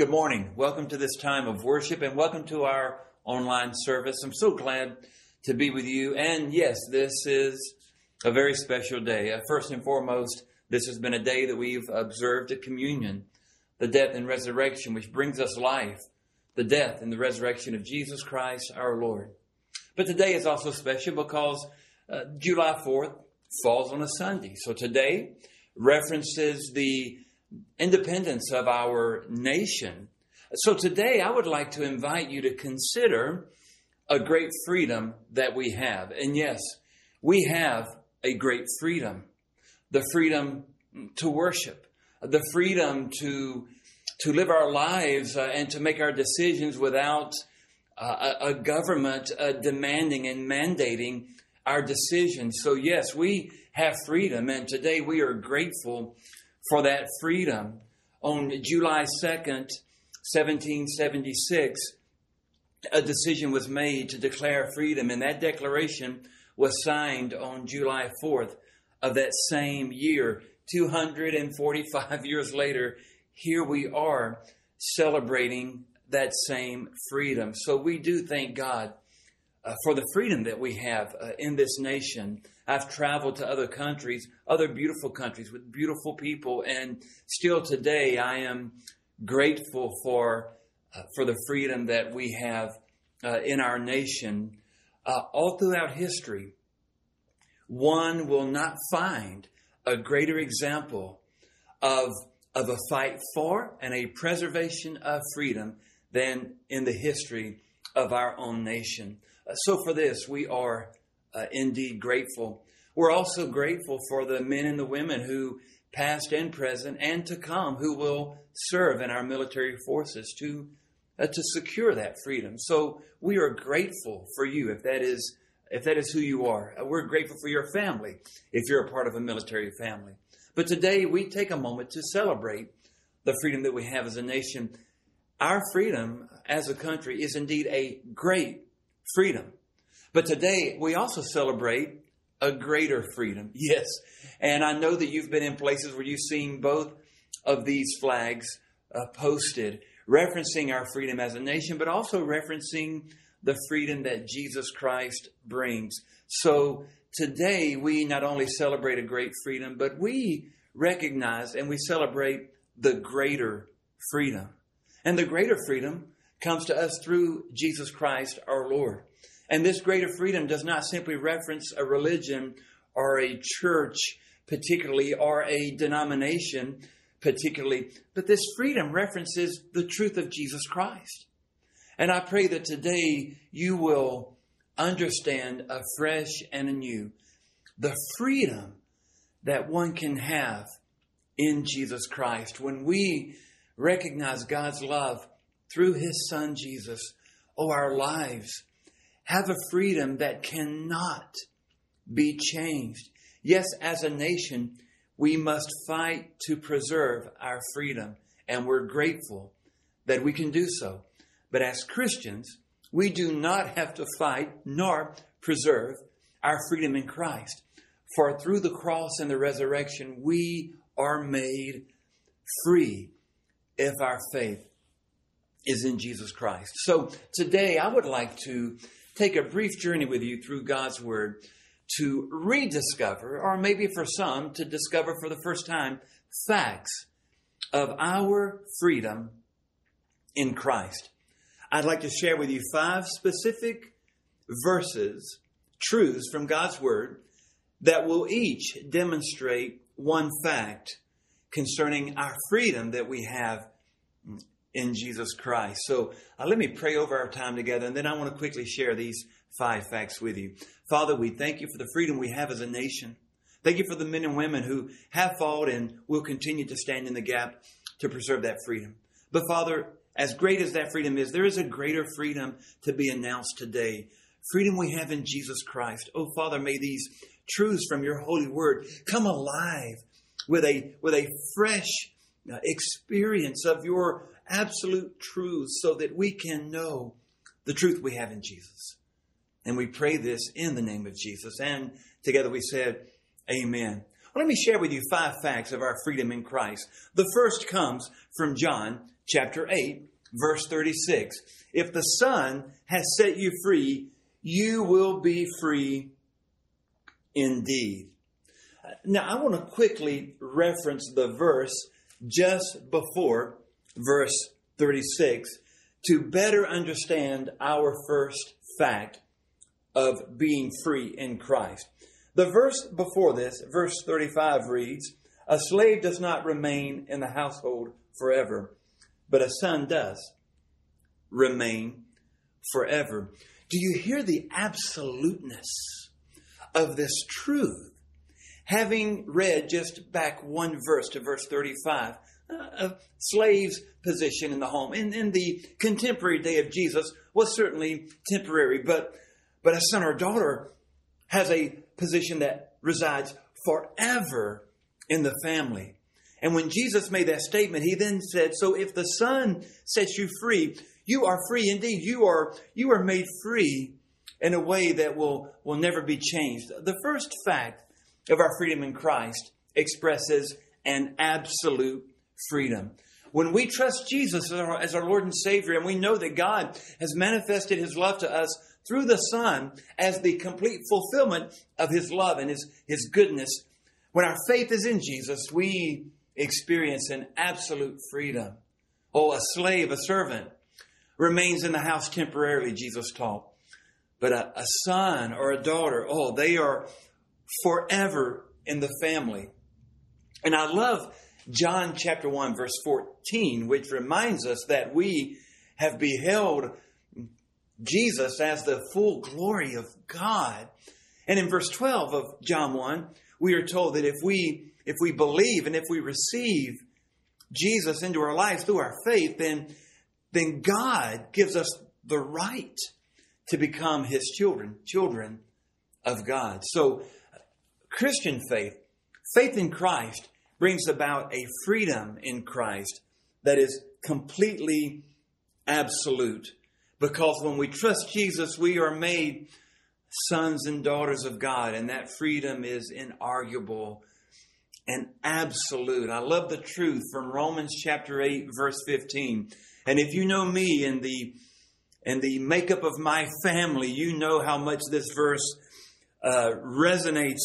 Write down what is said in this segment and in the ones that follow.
Good morning. Welcome to this time of worship and welcome to our online service. I'm so glad to be with you. And yes, this is a very special day. Uh, first and foremost, this has been a day that we've observed at communion, the death and resurrection, which brings us life, the death and the resurrection of Jesus Christ our Lord. But today is also special because uh, July 4th falls on a Sunday. So today references the independence of our nation. So today I would like to invite you to consider a great freedom that we have. And yes, we have a great freedom. The freedom to worship, the freedom to to live our lives uh, and to make our decisions without uh, a, government uh, demanding and mandating our decisions. So yes, we have freedom, and today we are grateful for that freedom. On July 2nd, 1776, a decision was made to declare freedom, and that declaration was signed on July 4th of that same year. 245 years later, here we are celebrating that same freedom. So we do thank God uh, for the freedom that we have uh, in this nation. I've traveled to other countries, other beautiful countries with beautiful people, and still today I am grateful for uh, for the freedom that we have uh, in our nation. Uh, all throughout history, one will not find a greater example of of a fight for and a preservation of freedom than in the history of our own nation. Uh, so for this, we are uh, indeed grateful. We're also grateful for the men and the women who, past and present and to come, who will serve in our military forces to uh, to secure that freedom. So we are grateful for you if that is if that is who you are. Uh, we're grateful for your family if you're a part of a military family. But today we take a moment to celebrate the freedom that we have as a nation. Our freedom as a country is indeed a great freedom. But today we also celebrate a greater freedom. Yes. And I know that you've been in places where you've seen both of these flags uh, posted, referencing our freedom as a nation, but also referencing the freedom that Jesus Christ brings. So today we not only celebrate a great freedom, but we recognize and we celebrate the greater freedom. And the greater freedom comes to us through Jesus Christ our Lord. And this greater freedom does not simply reference a religion or a church, particularly, or a denomination, particularly, but this freedom references the truth of Jesus Christ. And I pray that today you will understand afresh and anew the freedom that one can have in Jesus Christ when we recognize God's love through His Son Jesus. Oh, our lives have a freedom that cannot be changed. Yes, as a nation, we must fight to preserve our freedom, and we're grateful that we can do so. But as Christians, we do not have to fight nor preserve our freedom in Christ. For through the cross and the resurrection, we are made free if our faith is in Jesus Christ. So today I would like to take a brief journey with you through God's Word to rediscover, or maybe for some to discover for the first time, facts of our freedom in Christ. I'd like to share with you five specific verses, truths from God's Word, that will each demonstrate one fact concerning our freedom that we have in Jesus Christ. So uh, let me pray over our time together, and then I want to quickly share these five facts with you. Father, we thank you for the freedom we have as a nation. Thank you for the men and women who have fought and will continue to stand in the gap to preserve that freedom. But Father, as great as that freedom is, there is a greater freedom to be announced today. Freedom we have in Jesus Christ. Oh Father, may these truths from your holy word come alive with a, with a fresh uh, experience of your absolute truth so that we can know the truth we have in Jesus. And we pray this in the name of Jesus. And together we said, Amen. Well, let me share with you five facts of our freedom in Christ. The first comes from John chapter 8, verse 36. If the Son has set you free, you will be free indeed. Now, I want to quickly reference the verse just before verse 36 to better understand our first fact of being free in Christ. The verse before this, verse 35, reads, A slave does not remain in the household forever, but a son does remain forever. Do you hear the absoluteness of this truth? Having read just back one verse to verse 35, a slave's position in the home in, in the contemporary day of Jesus was certainly temporary, but, but a son or daughter has a position that resides forever in the family. And when Jesus made that statement, he then said, So if the Son sets you free, you are free indeed. You are, you are made free in a way that will, will never be changed. The first fact of our freedom in Christ expresses an absolute freedom. When we trust Jesus as our, as our, Lord and Savior, and we know that God has manifested His love to us through the Son as the complete fulfillment of His love and His, His goodness, when our faith is in Jesus, we experience an absolute freedom. Oh, a slave, a servant, remains in the house temporarily, Jesus taught. But a, a son or a daughter, oh, they are forever in the family. And I love John chapter 1, verse 14, which reminds us that we have beheld Jesus as the full glory of God. And in verse 12 of John 1, we are told that if we if we believe and if we receive Jesus into our lives through our faith, then, then God gives us the right to become his children, children of God. So Christian faith, faith in Christ brings about a freedom in Christ that is completely absolute. Because when we trust Jesus, we are made sons and daughters of God, and that freedom is inarguable and absolute. I love the truth from Romans chapter 8, verse 15. And if you know me and the and the makeup of my family, you know how much this verse uh, resonates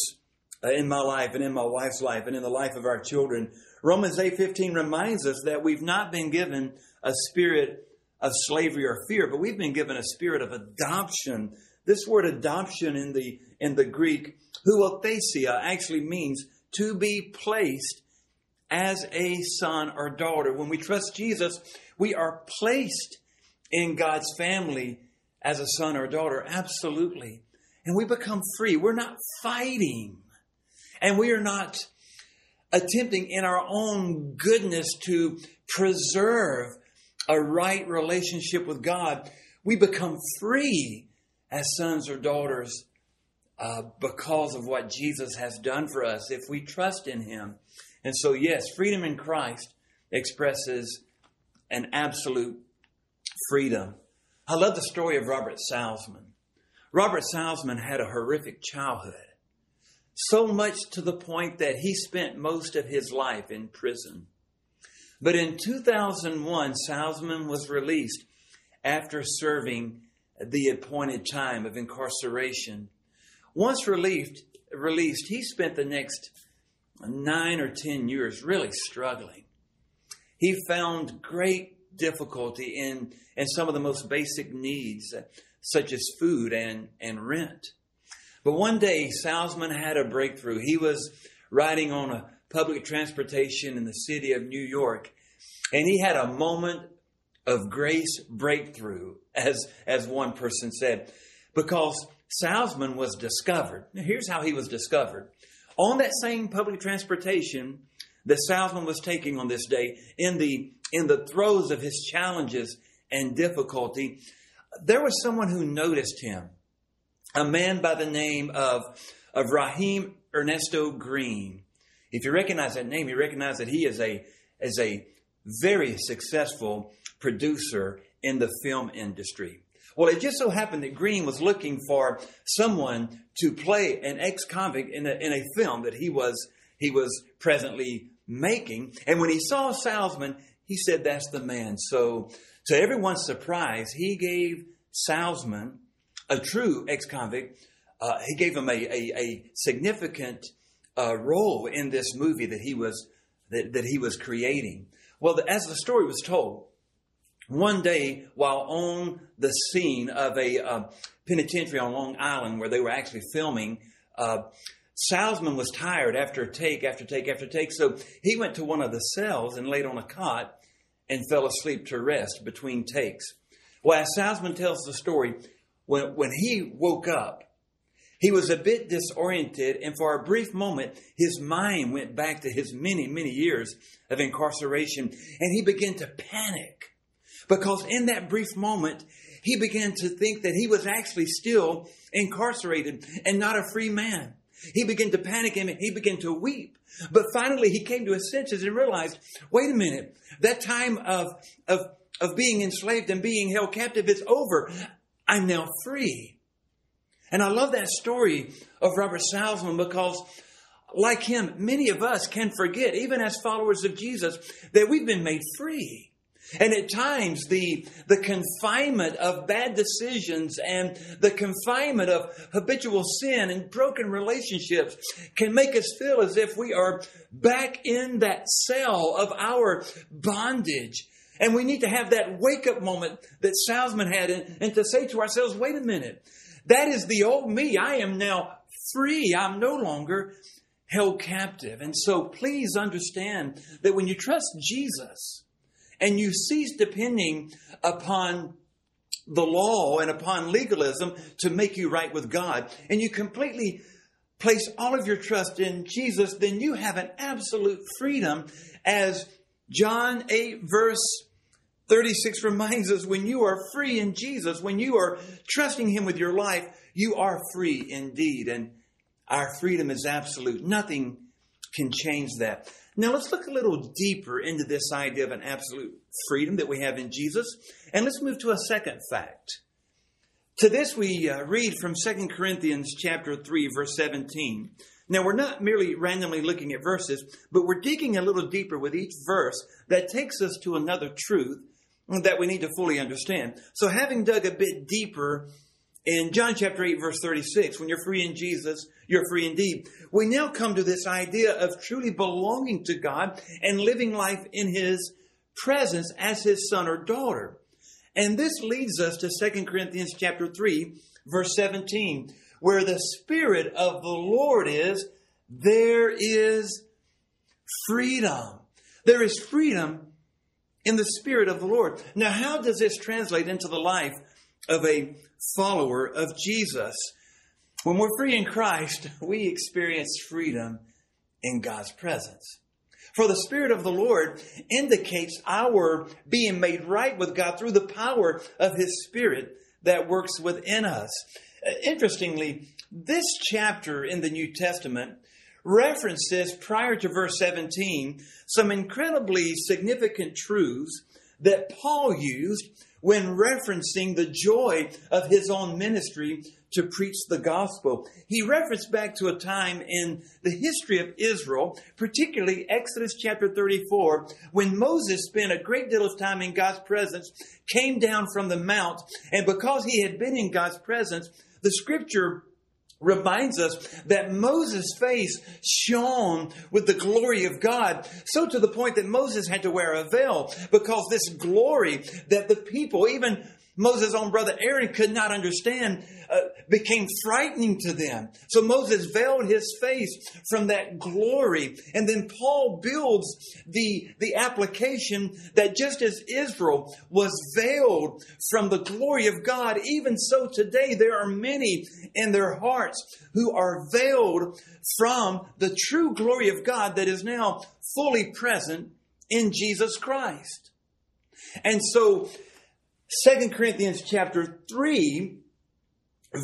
Uh, in my life and in my wife's life and in the life of our children. Romans 8:15 reminds us that we've not been given a spirit of slavery or fear, but we've been given a spirit of adoption. This word adoption in the in the Greek, huiothesia, actually means to be placed as a son or daughter. When we trust Jesus, we are placed in God's family as a son or daughter. Absolutely. And we become free. We're not fighting and we are not attempting in our own goodness to preserve a right relationship with God. We become free as sons or daughters uh, because of what Jesus has done for us if we trust in Him. And so, yes, freedom in Christ expresses an absolute freedom. I love the story of Robert Salzman. Robert Salzman had a horrific childhood so much to the point that he spent most of his life in prison. But in 2001, Salzman was released after serving the appointed time of incarceration. Once released, released, he spent the next nine or ten years really struggling. He found great difficulty in, in some of the most basic needs, such as food and, and rent. But one day, Salzman had a breakthrough. He was riding on a public transportation in the city of New York, and he had a moment of grace breakthrough, as, as one person said, because Salzman was discovered. Now, here's how he was discovered. On that same public transportation that Salzman was taking on this day, in the, in the throes of his challenges and difficulty, there was someone who noticed him a man by the name of, of Raheem Ernesto Green. If you recognize that name, you recognize that he is a, is a very successful producer in the film industry. Well, it just so happened that Green was looking for someone to play an ex-convict in a, in a film that he was, he was presently making. And when he saw Salzman, he said, That's the man. So, to everyone's surprise, he gave Salzman, a true ex convict, uh, he gave him a, a, a significant uh, role in this movie that he was that, that he was creating. Well, the, as the story was told, one day while on the scene of a uh, penitentiary on Long Island where they were actually filming, uh, Salzman was tired after take after take after take, so he went to one of the cells and laid on a cot and fell asleep to rest between takes. Well, as Salzman tells the story, when, when he woke up, he was a bit disoriented, and for a brief moment, his mind went back to his many, many years of incarceration, and he began to panic. Because in that brief moment, he began to think that he was actually still incarcerated and not a free man. He began to panic and he began to weep. But finally, he came to his senses and realized, wait a minute, that time of, of, of being enslaved and being held captive is over. I'm now free. And I love that story of Robert Salzman because, like him, many of us can forget, even as followers of Jesus, that we've been made free. And at times, the, the confinement of bad decisions and the confinement of habitual sin and broken relationships can make us feel as if we are back in that cell of our bondage. And we need to have that wake up moment that Salzman had and, and to say to ourselves, wait a minute, that is the old me. I am now free. I'm no longer held captive. And so please understand that when you trust Jesus and you cease depending upon the law and upon legalism to make you right with God, and you completely place all of your trust in Jesus, then you have an absolute freedom as John 8 verse 36 reminds us when you are free in Jesus, when you are trusting Him with your life, you are free indeed. And our freedom is absolute. Nothing can change that. Now let's look a little deeper into this idea of an absolute freedom that we have in Jesus. And let's move to a second fact. To this we uh, read from 2 Corinthians chapter 3 verse 17. Now we're not merely randomly looking at verses, but we're digging a little deeper with each verse that takes us to another truth that we need to fully understand. So, having dug a bit deeper in John chapter 8, verse 36, when you're free in Jesus, you're free indeed. We now come to this idea of truly belonging to God and living life in His presence as His son or daughter. And this leads us to 2 Corinthians chapter 3, verse 17, where the Spirit of the Lord is, there is freedom. There is freedom in the Spirit of the Lord. Now, how does this translate into the life of a follower of Jesus? When we're free in Christ, we experience freedom in God's presence. For the Spirit of the Lord indicates our being made right with God through the power of His Spirit that works within us. Uh, interestingly, this chapter in the New Testament references prior to verse 17 some incredibly significant truths that Paul used when referencing the joy of his own ministry to preach the gospel. He referenced back to a time in the history of Israel, particularly Exodus chapter 34, when Moses spent a great deal of time in God's presence, came down from the mount, and because he had been in God's presence, the scripture reminds us that Moses' face shone with the glory of God, so to the point that Moses had to wear a veil because this glory that the people, even Moses' own brother Aaron could not understand, uh, became frightening to them. So Moses veiled his face from that glory. And then Paul builds the, the application that just as Israel was veiled from the glory of God, even so today there are many in their hearts who are veiled from the true glory of God that is now fully present in Jesus Christ. And so Second Corinthians chapter 3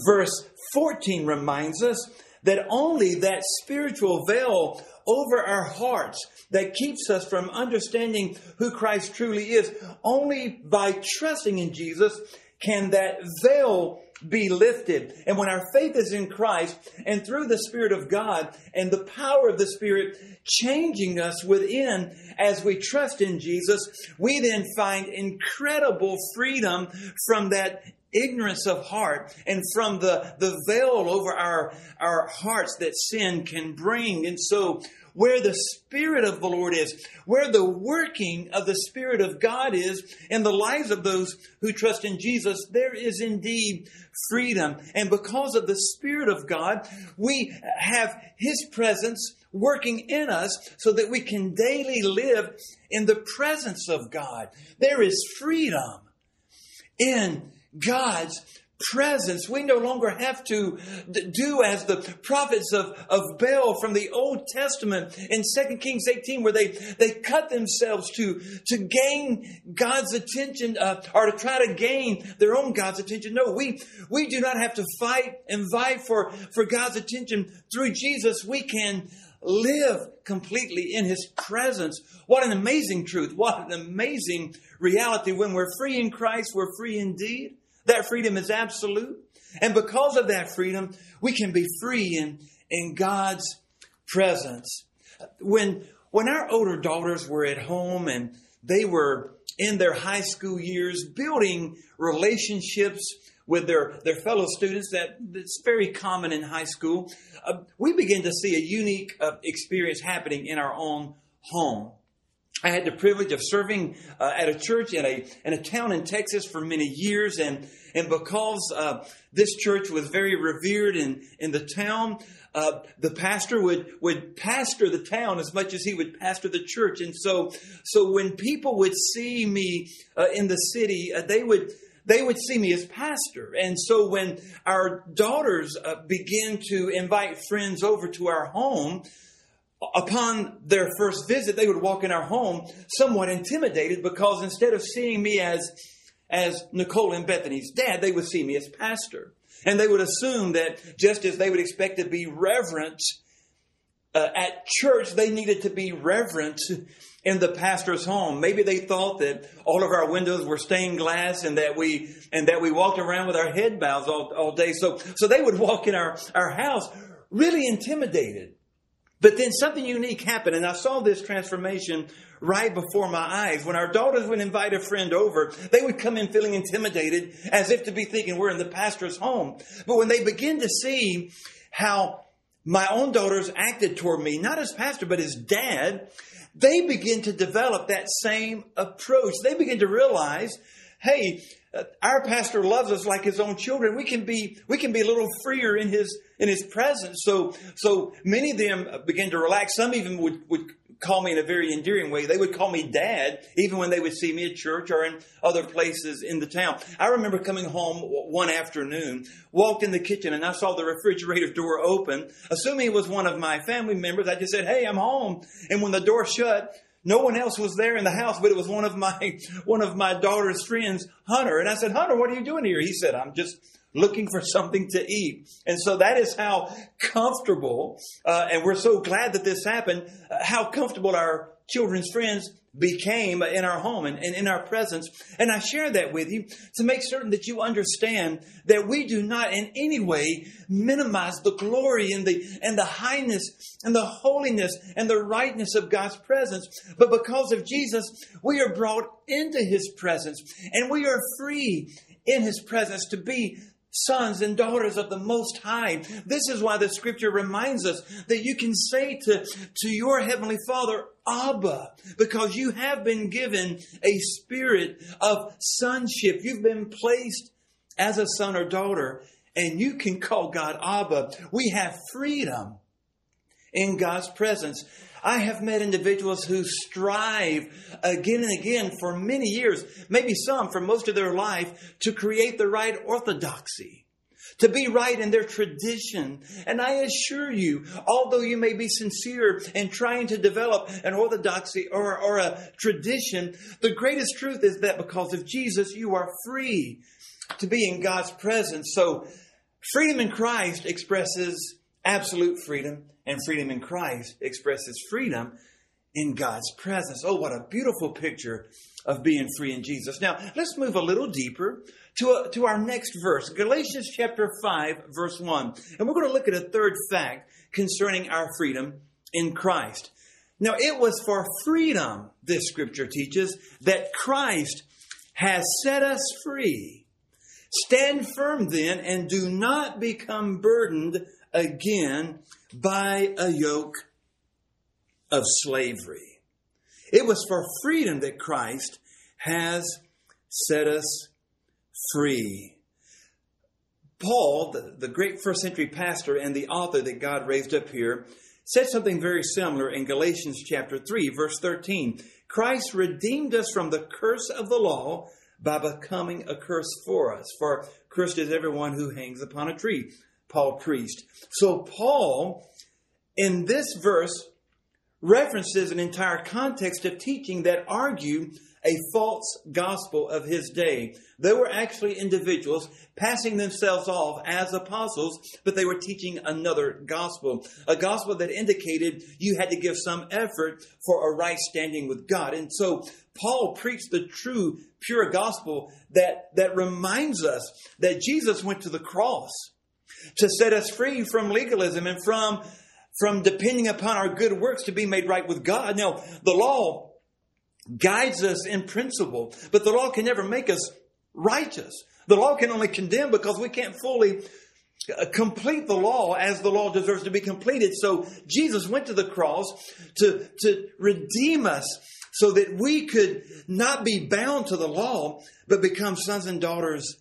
verse 14 reminds us that only that spiritual veil over our hearts that keeps us from understanding who Christ truly is, only by trusting in Jesus can that veil be lifted. And when our faith is in Christ and through the Spirit of God and the power of the Spirit changing us within as we trust in Jesus, we then find incredible freedom from that ignorance of heart and from the, the veil over our, our hearts that sin can bring. And so where the Spirit of the Lord is, where the working of the Spirit of God is in the lives of those who trust in Jesus, there is indeed freedom. And because of the Spirit of God, we have His presence working in us so that we can daily live in the presence of God. There is freedom in God's presence. We no longer have to do as the prophets of, of Baal from the Old Testament in 2 Kings 18, where they, they cut themselves to, to gain God's attention uh, or to try to gain their own God's attention. No, we, we do not have to fight and vie for, for God's attention. Through Jesus, we can live completely in His presence. What an amazing truth. What an amazing reality. When we're free in Christ, we're free indeed. That freedom is absolute. And because of that freedom, we can be free in, in God's presence. When, when our older daughters were at home and they were in their high school years building relationships with their, their fellow students that that's very common in high school, uh, we begin to see a unique uh, experience happening in our own home. I had the privilege of serving uh, at a church in a in a town in Texas for many years, and and because uh, this church was very revered in in the town, uh, the pastor would would pastor the town as much as he would pastor the church, and so so when people would see me uh, in the city, uh, they would they would see me as pastor. And so when our daughters uh, began to invite friends over to our home, upon their first visit, they would walk in our home somewhat intimidated because instead of seeing me as, as Nicole and Bethany's dad, they would see me as pastor. And they would assume that just as they would expect to be reverent uh, at church, they needed to be reverent in the pastor's home. Maybe they thought that all of our windows were stained glass and that we and that we walked around with our head bows all, all day. So so they would walk in our, our house really intimidated. But then something unique happened, and I saw this transformation right before my eyes. When our daughters would invite a friend over, they would come in feeling intimidated, as if to be thinking we're in the pastor's home. But when they begin to see how my own daughters acted toward me, not as pastor, but as dad, they begin to develop that same approach. They begin to realize, hey, uh, our pastor loves us like his own children. We can be we can be a little freer in his in his presence. So so many of them begin to relax. Some even would would call me in a very endearing way. They would call me dad, even when they would see me at church or in other places in the town. I remember coming home one afternoon, walked in the kitchen, and I saw the refrigerator door open. Assuming it was one of my family members, I just said, Hey, I'm home. And when the door shut, no one else was there in the house, but it was one of my one of my daughter's friends, Hunter. And I said, Hunter, what are you doing here? He said, I'm just looking for something to eat. And so that is how comfortable, uh, and we're so glad that this happened, uh, how comfortable our children's friends became in our home and, and, in our presence. And I share that with you to make certain that you understand that we do not in any way minimize the glory and the, and the highness and the holiness and the rightness of God's presence. But because of Jesus, we are brought into his presence and we are free in his presence to be sons and daughters of the Most High. This is why the scripture reminds us that you can say to, to your Heavenly Father, Abba, because you have been given a spirit of sonship. You've been placed as a son or daughter, and you can call God Abba. We have freedom in God's presence. I have met individuals who strive again and again for many years, maybe some for most of their life, to create the right orthodoxy, to be right in their tradition. And I assure you, although you may be sincere in trying to develop an orthodoxy or, or a tradition, the greatest truth is that because of Jesus, you are free to be in God's presence. So, freedom in Christ expresses absolute freedom and freedom in Christ expresses freedom in God's presence. Oh, what a beautiful picture of being free in Jesus. Now, let's move a little deeper to, a, to our next verse, Galatians chapter 5, verse 1. And we're going to look at a third fact concerning our freedom in Christ. Now, it was for freedom, this scripture teaches, that Christ has set us free. Stand firm then and do not become burdened again by a yoke of slavery. It was for freedom that Christ has set us free. Paul, the, the great first century pastor and the author that God raised up here, said something very similar in Galatians chapter 3, verse 13. Christ redeemed us from the curse of the law by becoming a curse for us. For cursed is everyone who hangs upon a tree. Paul preached. So Paul, in this verse, references an entire context of teaching that argue a false gospel of his day. There were actually individuals passing themselves off as apostles, but they were teaching another gospel, a gospel that indicated you had to give some effort for a right standing with God. And so Paul preached the true, pure gospel that, that reminds us that Jesus went to the cross to set us free from legalism and from from depending upon our good works to be made right with God. Now, the law guides us in principle, but the law can never make us righteous. The law can only condemn because we can't fully uh, complete the law as the law deserves to be completed. So Jesus went to the cross to, to redeem us so that we could not be bound to the law, but become sons and daughters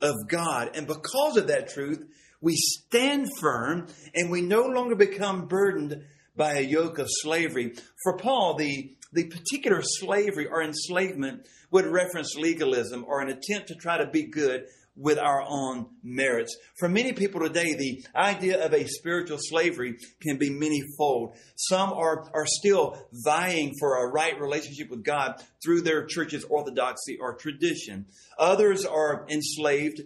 of God. And because of that truth, we stand firm and we no longer become burdened by a yoke of slavery. For Paul, the the particular slavery or enslavement would reference legalism or an attempt to try to be good with our own merits. For many people today, the idea of a spiritual slavery can be manyfold. Some are, are still vying for a right relationship with God through their church's orthodoxy or tradition. Others are enslaved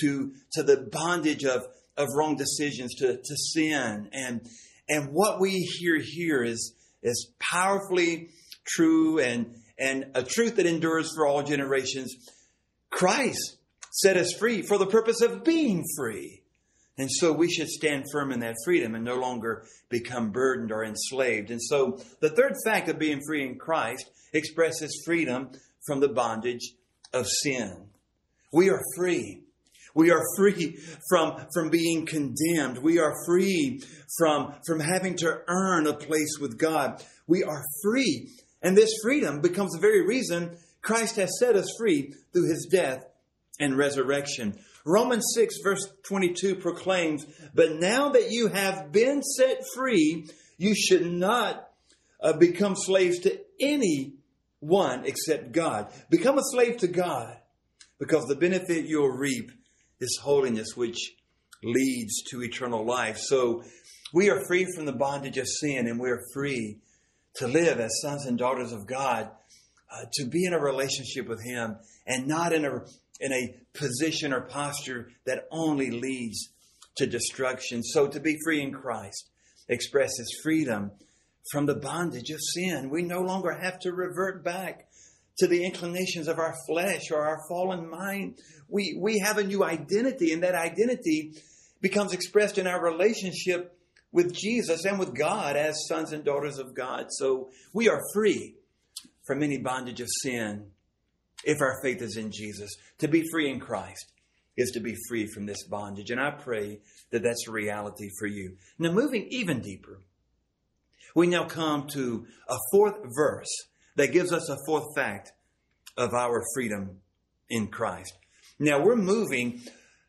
to, to the bondage of, of wrong decisions, to, to sin. And, and what we hear here is, is powerfully true and, and a truth that endures for all generations. Christ set us free for the purpose of being free. And so we should stand firm in that freedom and no longer become burdened or enslaved. And so the third fact of being free in Christ expresses freedom from the bondage of sin. We are free. We are free from, from being condemned. We are free from, from having to earn a place with God. We are free and this freedom becomes the very reason Christ has set us free through his death and resurrection. Romans 6, verse 22 proclaims, But now that you have been set free, you should not uh, become slaves to anyone except God. Become a slave to God because the benefit you'll reap is holiness, which leads to eternal life. So we are free from the bondage of sin and we're free to live as sons and daughters of God, uh, to be in a relationship with Him and not in a, in a position or posture that only leads to destruction. So to be free in Christ expresses freedom from the bondage of sin. We no longer have to revert back to the inclinations of our flesh or our fallen mind. We, we have a new identity, and that identity becomes expressed in our relationship with Jesus and with God as sons and daughters of God. So we are free from any bondage of sin if our faith is in Jesus. To be free in Christ is to be free from this bondage. And I pray that that's a reality for you. Now, moving even deeper, we now come to a fourth verse that gives us a fourth fact of our freedom in Christ. Now, we're moving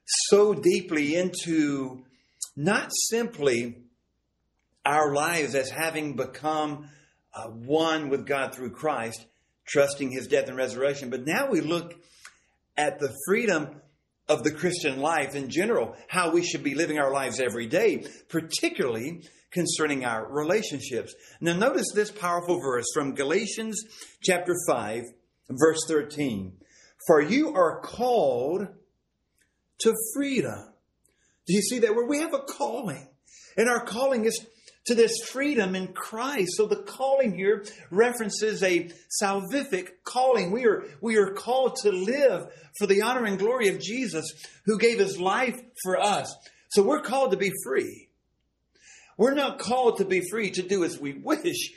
so deeply into not simply our lives as having become uh, one with God through Christ, trusting his death and resurrection. But now we look at the freedom of the Christian life in general, how we should be living our lives every day, particularly concerning our relationships. Now, notice this powerful verse from Galatians chapter 5, verse 13. For you are called to freedom. Do you see that where we have a calling? And our calling is to this freedom in Christ. So the calling here references a salvific calling. We are, we are called to live for the honor and glory of Jesus who gave his life for us. So we're called to be free. We're not called to be free to do as we wish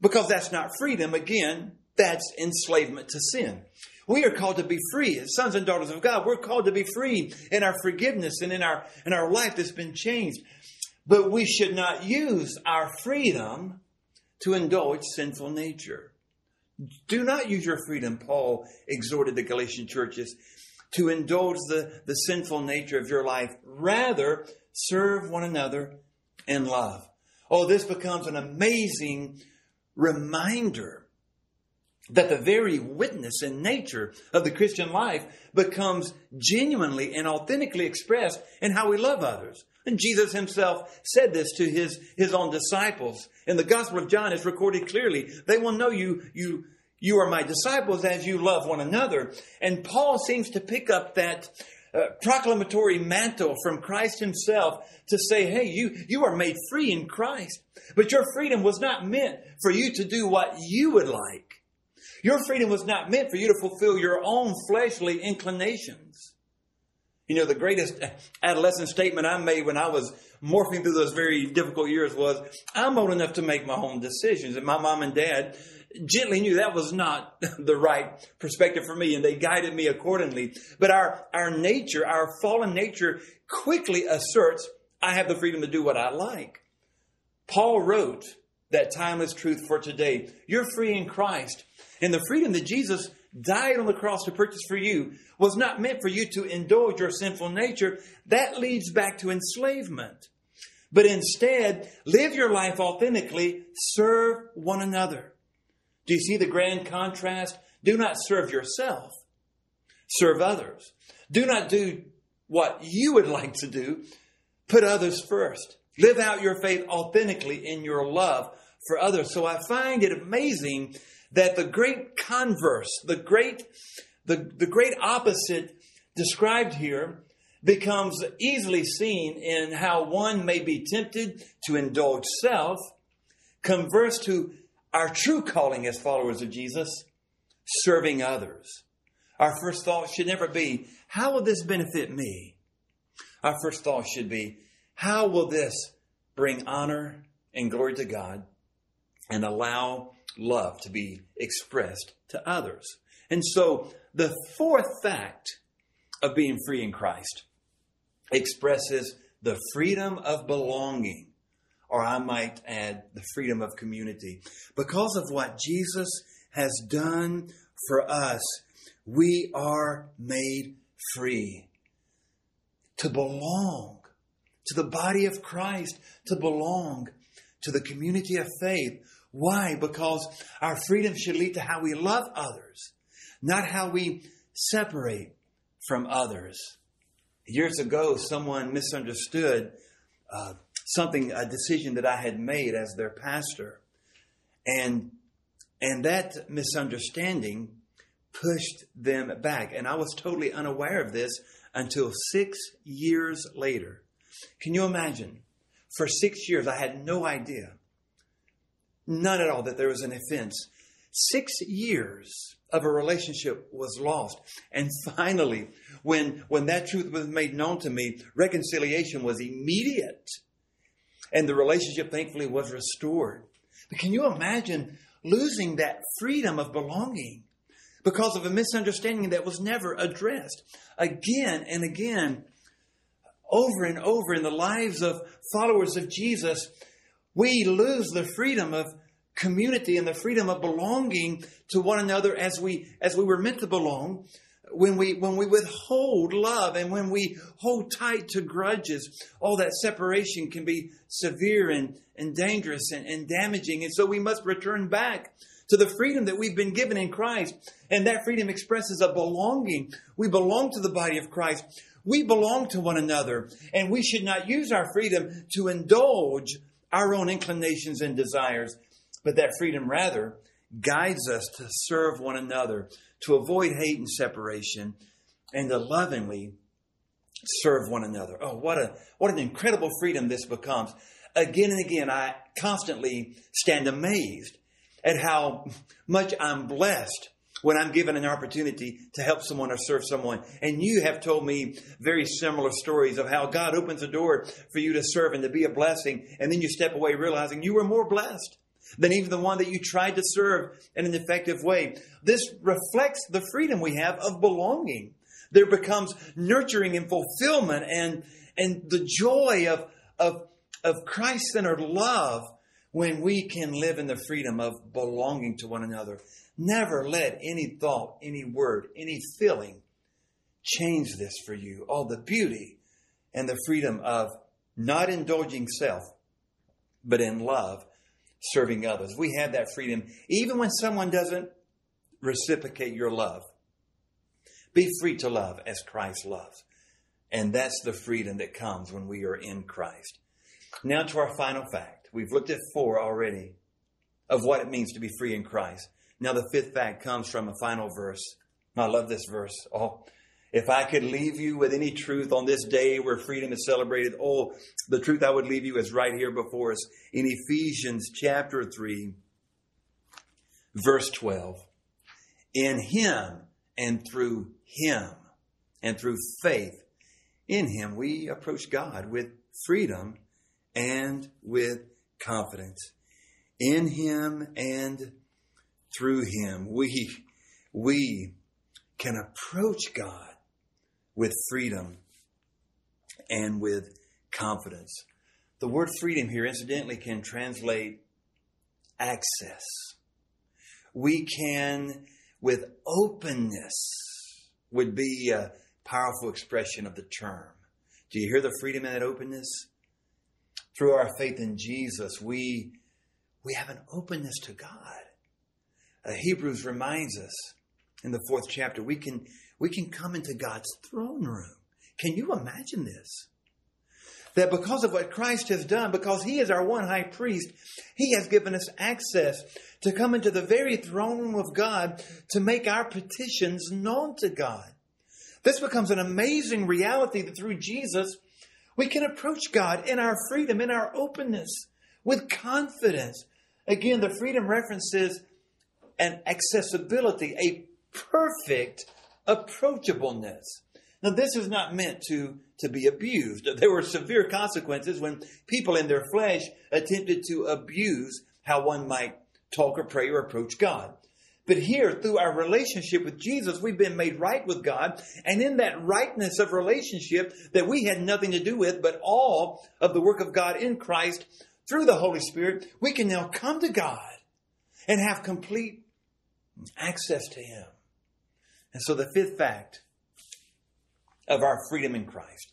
because that's not freedom. Again, that's enslavement to sin. We are called to be free as sons and daughters of God. We're called to be free in our forgiveness and in our, in our life that's been changed. But we should not use our freedom to indulge sinful nature. Do not use your freedom, Paul exhorted the Galatian churches, to indulge the, the sinful nature of your life. Rather, serve one another in love. Oh, this becomes an amazing reminder that the very witness and nature of the Christian life becomes genuinely and authentically expressed in how we love others. And Jesus himself said this to his, his own disciples. In the Gospel of John, it's recorded clearly. They will know you, you, you are my disciples as you love one another. And Paul seems to pick up that uh, proclamatory mantle from Christ himself to say, hey, you, you are made free in Christ. But your freedom was not meant for you to do what you would like. Your freedom was not meant for you to fulfill your own fleshly inclinations. You know, the greatest adolescent statement I made when I was morphing through those very difficult years was, I'm old enough to make my own decisions. And my mom and dad gently knew that was not the right perspective for me, and they guided me accordingly. But our, our nature, our fallen nature, quickly asserts, I have the freedom to do what I like. Paul wrote that timeless truth for today. You're free in Christ. And the freedom that Jesus died on the cross to purchase for you was not meant for you to indulge your sinful nature. That leads back to enslavement. But instead, live your life authentically, serve one another. Do you see the grand contrast? Do not serve yourself, serve others. Do not do what you would like to do, put others first. Live out your faith authentically in your love for others. So I find it amazing that the great converse, the great, the, the great opposite described here becomes easily seen in how one may be tempted to indulge self, converse to our true calling as followers of Jesus, serving others. Our first thought should never be, how will this benefit me? Our first thought should be, how will this bring honor and glory to God and allow love to be expressed to others. And so the fourth fact of being free in Christ expresses the freedom of belonging, or I might add, the freedom of community. Because of what Jesus has done for us, we are made free to belong to the body of Christ, to belong to the community of faith why? Because our freedom should lead to how we love others, not how we separate from others. Years ago, someone misunderstood uh, something, a decision that I had made as their pastor. And, and that misunderstanding pushed them back. And I was totally unaware of this until six years later. Can you imagine? For six years, I had no idea None at all that there was an offense. Six years of a relationship was lost. And finally, when, when that truth was made known to me, reconciliation was immediate. And the relationship, thankfully, was restored. But can you imagine losing that freedom of belonging because of a misunderstanding that was never addressed? Again and again, over and over in the lives of followers of Jesus, we lose the freedom of community and the freedom of belonging to one another as we as we were meant to belong. When we when we withhold love and when we hold tight to grudges all that separation can be severe and, and dangerous and, and damaging. And so we must return back to the freedom that we've been given in christ. And that freedom expresses a belonging. We belong to the body of christ. We belong to one another. And we should not use our freedom to indulge our own inclinations and desires, but that freedom rather guides us to serve one another, to avoid hate and separation, and to lovingly serve one another. Oh, what a what an incredible freedom this becomes. again and again, I constantly stand amazed at how much I'm blessed when I'm given an opportunity to help someone or serve someone. And you have told me very similar stories of how God opens a door for you to serve and to be a blessing. And then you step away realizing you were more blessed than even the one that you tried to serve in an effective way. This reflects the freedom we have of belonging. There becomes nurturing and fulfillment and, and the joy of, of, of Christ centered love when we can live in the freedom of belonging to one another. Never let any thought, any word, any feeling change this for you. All the beauty and the freedom of not indulging self, but in love, serving others. We have that freedom even when someone doesn't reciprocate your love. Be free to love as Christ loves. And that's the freedom that comes when we are in Christ. Now to our final fact. We've looked at four already of what it means to be free in Christ. Now the fifth fact comes from a final verse. I love this verse. Oh, if I could leave you with any truth on this day where freedom is celebrated, oh, the truth I would leave you is right here before us in Ephesians chapter 3, verse 12. In Him and through Him and through faith in Him, we approach God with freedom and with confidence. In Him and through Him, we, we can approach God with freedom and with confidence. The word freedom here, incidentally, can translate access. We can, with openness, would be a powerful expression of the term. Do you hear the freedom in that openness? Through our faith in Jesus, we, we have an openness to God. Uh, Hebrews reminds us in the fourth chapter, we can, we can come into God's throne room. Can you imagine this? That because of what Christ has done, because He is our one high priest, He has given us access to come into the very throne room of God to make our petitions known to God. This becomes an amazing reality that through Jesus, we can approach God in our freedom, in our openness, with confidence. Again, the freedom references an accessibility, a perfect approachableness. Now, this is not meant to, to be abused. There were severe consequences when people in their flesh attempted to abuse how one might talk or pray or approach God. But here, through our relationship with Jesus, we've been made right with God. And in that rightness of relationship that we had nothing to do with, but all of the work of God in Christ through the Holy Spirit, we can now come to God and have complete access to Him. And so the fifth fact of our freedom in Christ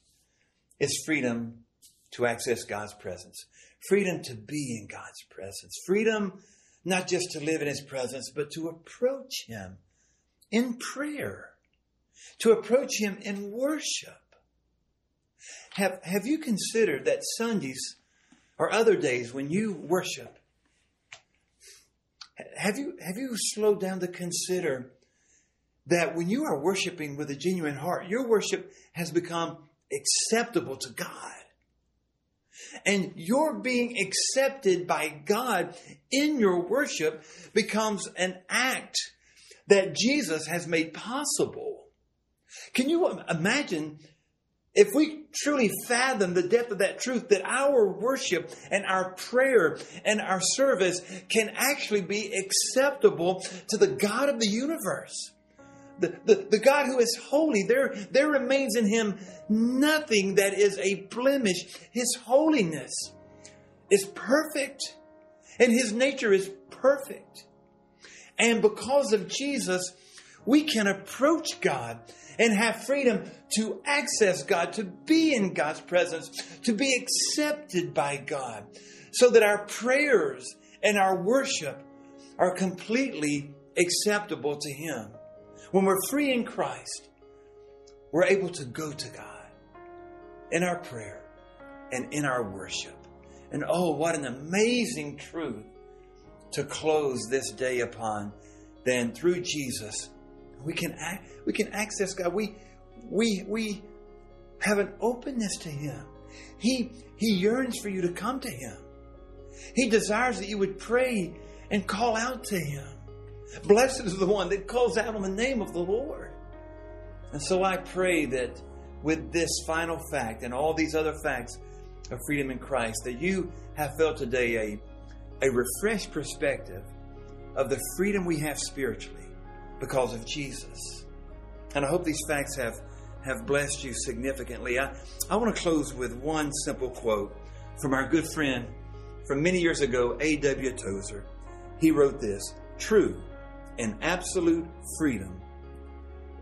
is freedom to access God's presence, freedom to be in God's presence, freedom not just to live in His presence, but to approach Him in prayer, to approach Him in worship. Have, have you considered that Sundays or other days when you worship, have you, have you slowed down to consider that when you are worshiping with a genuine heart, your worship has become acceptable to God? And your being accepted by God in your worship becomes an act that Jesus has made possible. Can you imagine if we truly fathom the depth of that truth, that our worship and our prayer and our service can actually be acceptable to the God of the universe? The, the, the God who is holy, there, there remains in him nothing that is a blemish. His holiness is perfect, and his nature is perfect. And because of Jesus, we can approach God and have freedom to access God, to be in God's presence, to be accepted by God, so that our prayers and our worship are completely acceptable to Him. When we're free in Christ, we're able to go to God in our prayer and in our worship. And oh, what an amazing truth to close this day upon. Then through Jesus, we can act, we can access God. We we we have an openness to Him. He, he yearns for you to come to Him. He desires that you would pray and call out to Him. Blessed is the one that calls out on the name of the Lord. And so I pray that with this final fact and all these other facts of freedom in Christ, that you have felt today a, a refreshed perspective of the freedom we have spiritually because of Jesus. And I hope these facts have, have blessed you significantly. I, I want to close with one simple quote from our good friend from many years ago, A.W. Tozer. He wrote this True and absolute freedom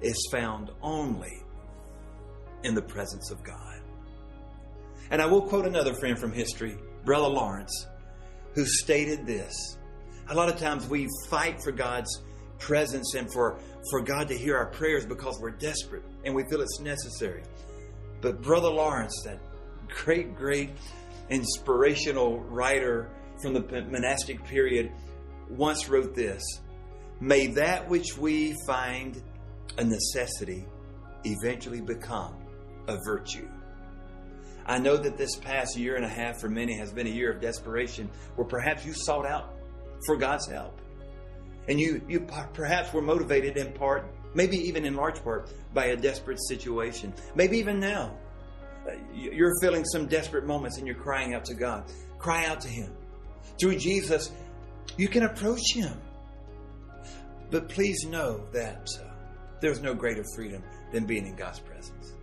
is found only in the presence of God. And I will quote another friend from history, Brother Lawrence, who stated this. A lot of times we fight for God's presence and for, for God to hear our prayers because we're desperate and we feel it's necessary. But Brother Lawrence, that great, great inspirational writer from the monastic period, once wrote this May that which we find a necessity eventually become a virtue. I know that this past year and a half for many has been a year of desperation where perhaps you sought out for God's help. And you, you perhaps were motivated in part, maybe even in large part, by a desperate situation. Maybe even now, you're feeling some desperate moments and you're crying out to God. Cry out to Him. Through Jesus, you can approach Him. But please know that uh, there's no greater freedom than being in God's presence.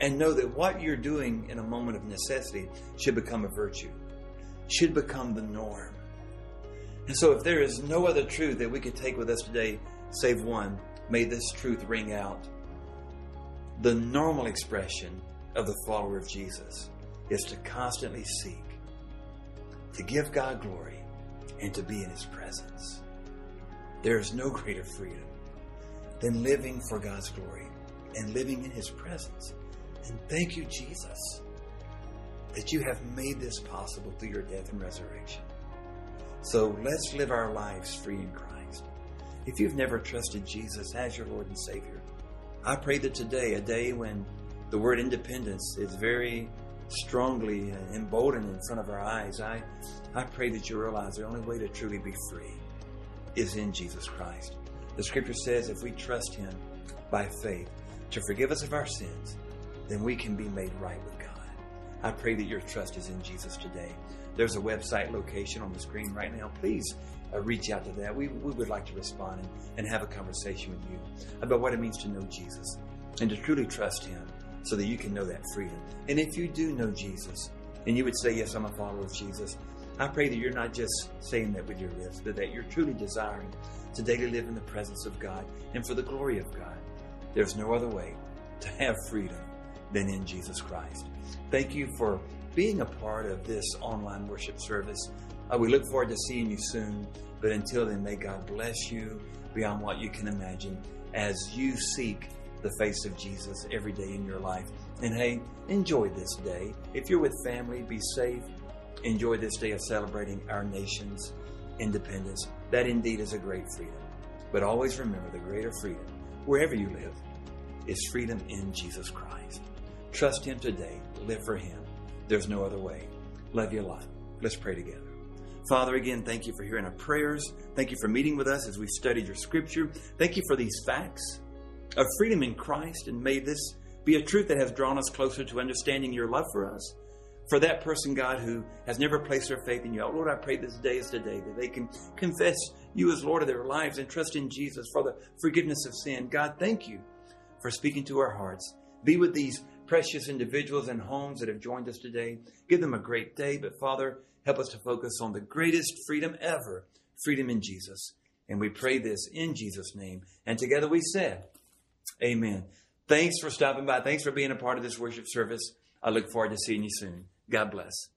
And know that what you're doing in a moment of necessity should become a virtue, should become the norm. And so, if there is no other truth that we could take with us today, save one, may this truth ring out. The normal expression of the follower of Jesus is to constantly seek to give God glory and to be in His presence. There is no greater freedom than living for God's glory and living in His presence. And thank you, Jesus, that you have made this possible through your death and resurrection. So let's live our lives free in Christ. If you've never trusted Jesus as your Lord and Savior, I pray that today, a day when the word independence is very strongly uh, emboldened in front of our eyes, I, I pray that you realize the only way to truly be free is in Jesus Christ. The scripture says if we trust Him by faith to forgive us of our sins, then we can be made right with God. I pray that your trust is in Jesus today. There's a website location on the screen right now. Please uh, reach out to that. We, we would like to respond and, and have a conversation with you about what it means to know Jesus and to truly trust Him so that you can know that freedom. And if you do know Jesus and you would say, Yes, I'm a follower of Jesus, I pray that you're not just saying that with your lips, but that you're truly desiring to daily live in the presence of God and for the glory of God. There's no other way to have freedom than in Jesus Christ. Thank you for being a part of this online worship service. Uh, we look forward to seeing you soon. But until then, may God bless you beyond what you can imagine as you seek the face of Jesus every day in your life. And hey, enjoy this day. If you're with family, be safe. Enjoy this day of celebrating our nation's independence. That indeed is a great freedom. But always remember the greater freedom, wherever you live, is freedom in Jesus Christ. Trust Him today. Live for Him. There's no other way. Love you a lot. Let's pray together. Father, again, thank you for hearing our prayers. Thank you for meeting with us as we studied your scripture. Thank you for these facts of freedom in Christ, and may this be a truth that has drawn us closer to understanding your love for us. For that person, God, who has never placed their faith in you, Lord, I pray this day is today that they can confess you as Lord of their lives and trust in Jesus for the forgiveness of sin. God, thank you for speaking to our hearts. Be with these precious individuals and homes that have joined us today. Give them a great day, but Father, help us to focus on the greatest freedom ever freedom in Jesus. And we pray this in Jesus' name. And together we said, Amen. Thanks for stopping by. Thanks for being a part of this worship service. I look forward to seeing you soon. God bless.